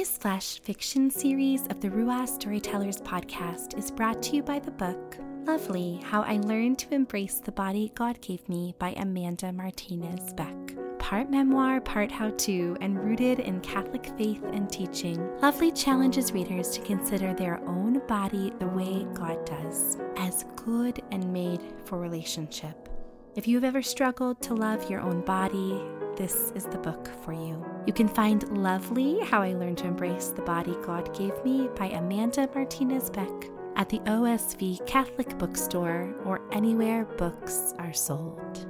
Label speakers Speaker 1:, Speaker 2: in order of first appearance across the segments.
Speaker 1: This flash fiction series of the Ruah Storytellers podcast is brought to you by the book Lovely How I Learned to Embrace the Body God Gave Me by Amanda Martinez Beck. Part memoir, part how to, and rooted in Catholic faith and teaching, Lovely challenges readers to consider their own body the way God does, as good and made for relationship. If you have ever struggled to love your own body, this is the book for you. You can find Lovely How I Learned to Embrace the Body God Gave Me by Amanda Martinez Beck at the OSV Catholic Bookstore or anywhere books are sold.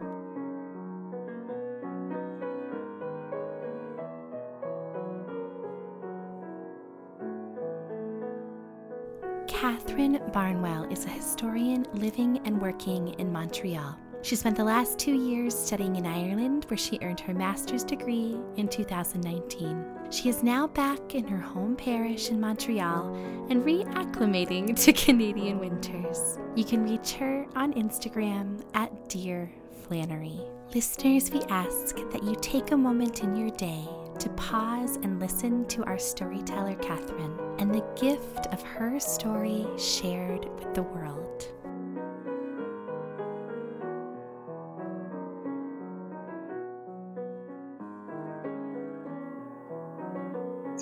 Speaker 1: Catherine Barnwell is a historian living and working in Montreal. She spent the last two years studying in Ireland, where she earned her master's degree in 2019. She is now back in her home parish in Montreal and reacclimating to Canadian winters. You can reach her on Instagram at Dear Flannery. Listeners, we ask that you take a moment in your day to pause and listen to our storyteller, Catherine, and the gift of her story shared with the world.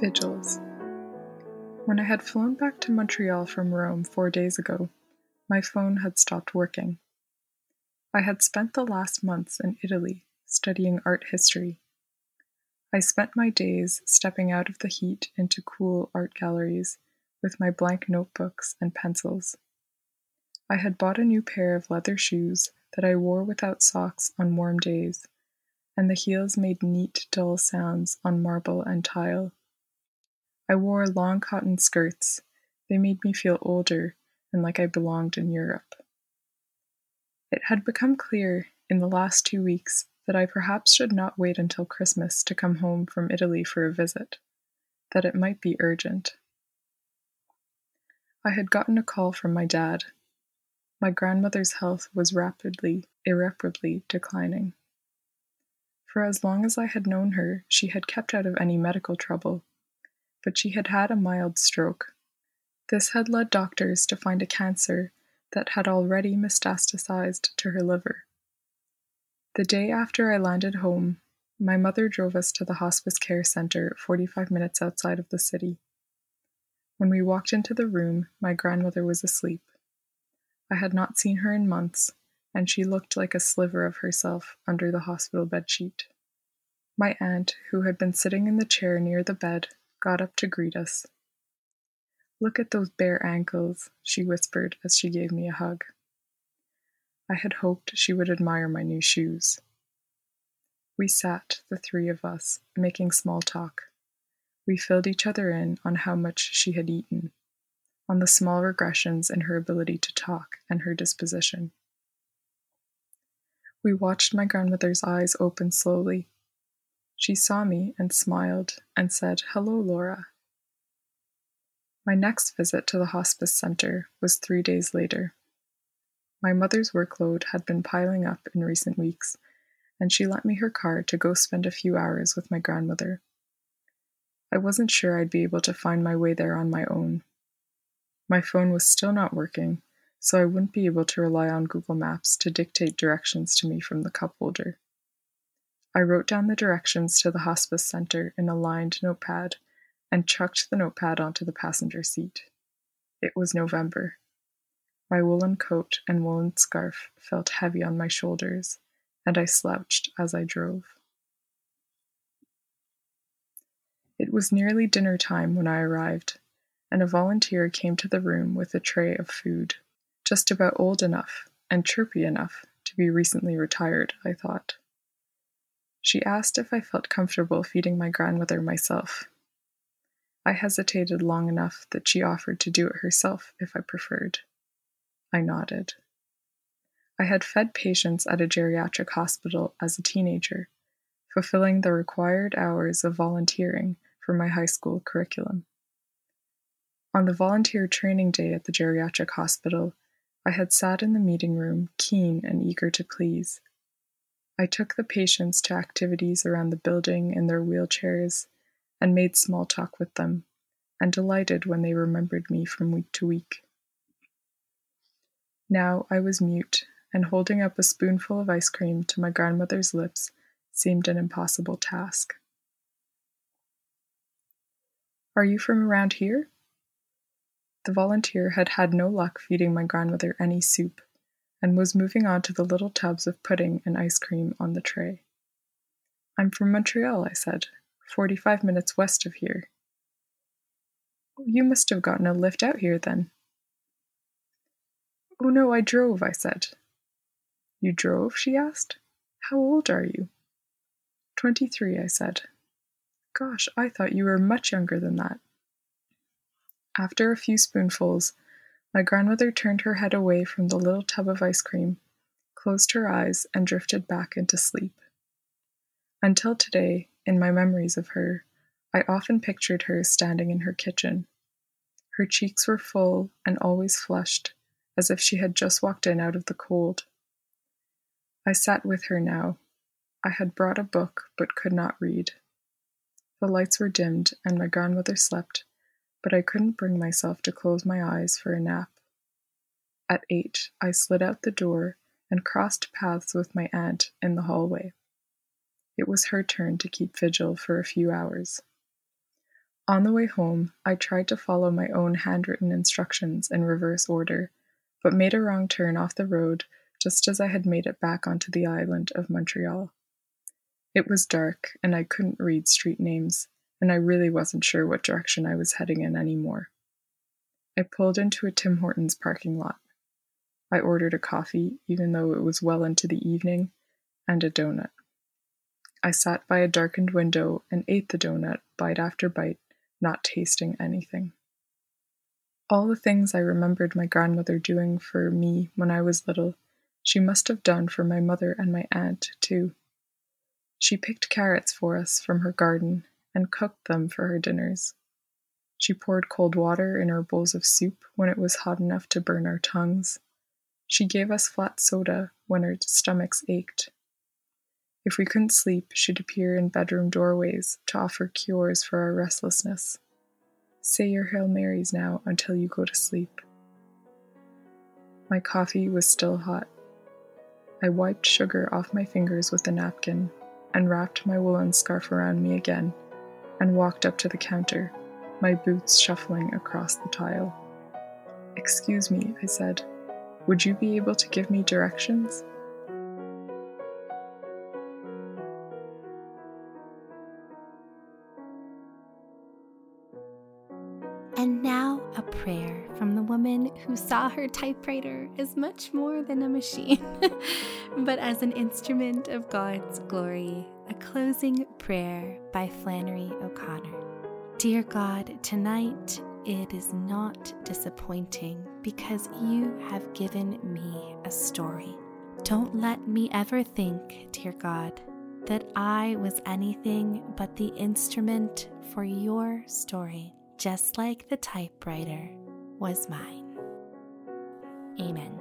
Speaker 2: Vigils. When I had flown back to Montreal from Rome four days ago, my phone had stopped working. I had spent the last months in Italy studying art history. I spent my days stepping out of the heat into cool art galleries with my blank notebooks and pencils. I had bought a new pair of leather shoes that I wore without socks on warm days, and the heels made neat, dull sounds on marble and tile. I wore long cotton skirts. They made me feel older and like I belonged in Europe. It had become clear in the last two weeks that I perhaps should not wait until Christmas to come home from Italy for a visit, that it might be urgent. I had gotten a call from my dad. My grandmother's health was rapidly, irreparably declining. For as long as I had known her, she had kept out of any medical trouble but she had had a mild stroke. This had led doctors to find a cancer that had already metastasized to her liver. The day after I landed home, my mother drove us to the hospice care center 45 minutes outside of the city. When we walked into the room, my grandmother was asleep. I had not seen her in months, and she looked like a sliver of herself under the hospital bedsheet. My aunt, who had been sitting in the chair near the bed, got up to greet us. Look at those bare ankles, she whispered as she gave me a hug. I had hoped she would admire my new shoes. We sat, the three of us, making small talk. We filled each other in on how much she had eaten, on the small regressions in her ability to talk and her disposition. We watched my grandmother's eyes open slowly she saw me and smiled and said, Hello, Laura. My next visit to the hospice center was three days later. My mother's workload had been piling up in recent weeks, and she lent me her car to go spend a few hours with my grandmother. I wasn't sure I'd be able to find my way there on my own. My phone was still not working, so I wouldn't be able to rely on Google Maps to dictate directions to me from the cup holder. I wrote down the directions to the hospice center in a lined notepad and chucked the notepad onto the passenger seat. It was November. My woolen coat and woolen scarf felt heavy on my shoulders, and I slouched as I drove. It was nearly dinner time when I arrived, and a volunteer came to the room with a tray of food, just about old enough and chirpy enough to be recently retired, I thought. She asked if I felt comfortable feeding my grandmother myself. I hesitated long enough that she offered to do it herself if I preferred. I nodded. I had fed patients at a geriatric hospital as a teenager, fulfilling the required hours of volunteering for my high school curriculum. On the volunteer training day at the geriatric hospital, I had sat in the meeting room, keen and eager to please, I took the patients to activities around the building in their wheelchairs, and made small talk with them, and delighted when they remembered me from week to week. Now I was mute, and holding up a spoonful of ice cream to my grandmother's lips seemed an impossible task. Are you from around here? The volunteer had had no luck feeding my grandmother any soup, and was moving on to the little tubs of pudding and ice cream on the tray. I'm from Montreal, I said, 45 minutes west of here. You must have gotten a lift out here then. Oh no, I drove, I said. You drove? she asked. How old are you? Twenty three, I said. Gosh, I thought you were much younger than that. After a few spoonfuls, my grandmother turned her head away from the little tub of ice cream, closed her eyes, and drifted back into sleep. Until today, in my memories of her, I often pictured her standing in her kitchen. Her cheeks were full and always flushed, as if she had just walked in out of the cold. I sat with her now. I had brought a book, but could not read. The lights were dimmed, and my grandmother slept, but I couldn't bring myself to close my eyes for a nap. At eight, I slid out the door and crossed paths with my aunt in the hallway. It was her turn to keep vigil for a few hours. On the way home, I tried to follow my own handwritten instructions in reverse order, but made a wrong turn off the road just as I had made it back onto the island of Montreal. It was dark, and I couldn't read street names, and I really wasn't sure what direction I was heading in anymore. I pulled into a Tim Hortons parking lot. I ordered a coffee, even though it was well into the evening, and a donut. I sat by a darkened window and ate the donut bite after bite, not tasting anything. All the things I remembered my grandmother doing for me when I was little, she must have done for my mother and my aunt, too. She picked carrots for us from her garden and cooked them for her dinners. She poured cold water in our bowls of soup when it was hot enough to burn our tongues. She gave us flat soda when our stomachs ached if we couldn't sleep, she'd appear in bedroom doorways to offer cures for our restlessness. Say your Hail Marys now until you go to sleep. My coffee was still hot. I wiped sugar off my fingers with a napkin and wrapped my woolen scarf around me again and walked up to the counter, my boots shuffling across the tile. Excuse me, I said. Would you be able to give me directions?
Speaker 1: And now, a prayer from the woman who saw her typewriter as much more than a machine, but as an instrument of God's glory. A closing prayer by Flannery O'Connor. Dear God, tonight it is not disappointing because you have given me a story. Don't let me ever think, dear God, that I was anything but the instrument for your story just like the typewriter was mine. Amen.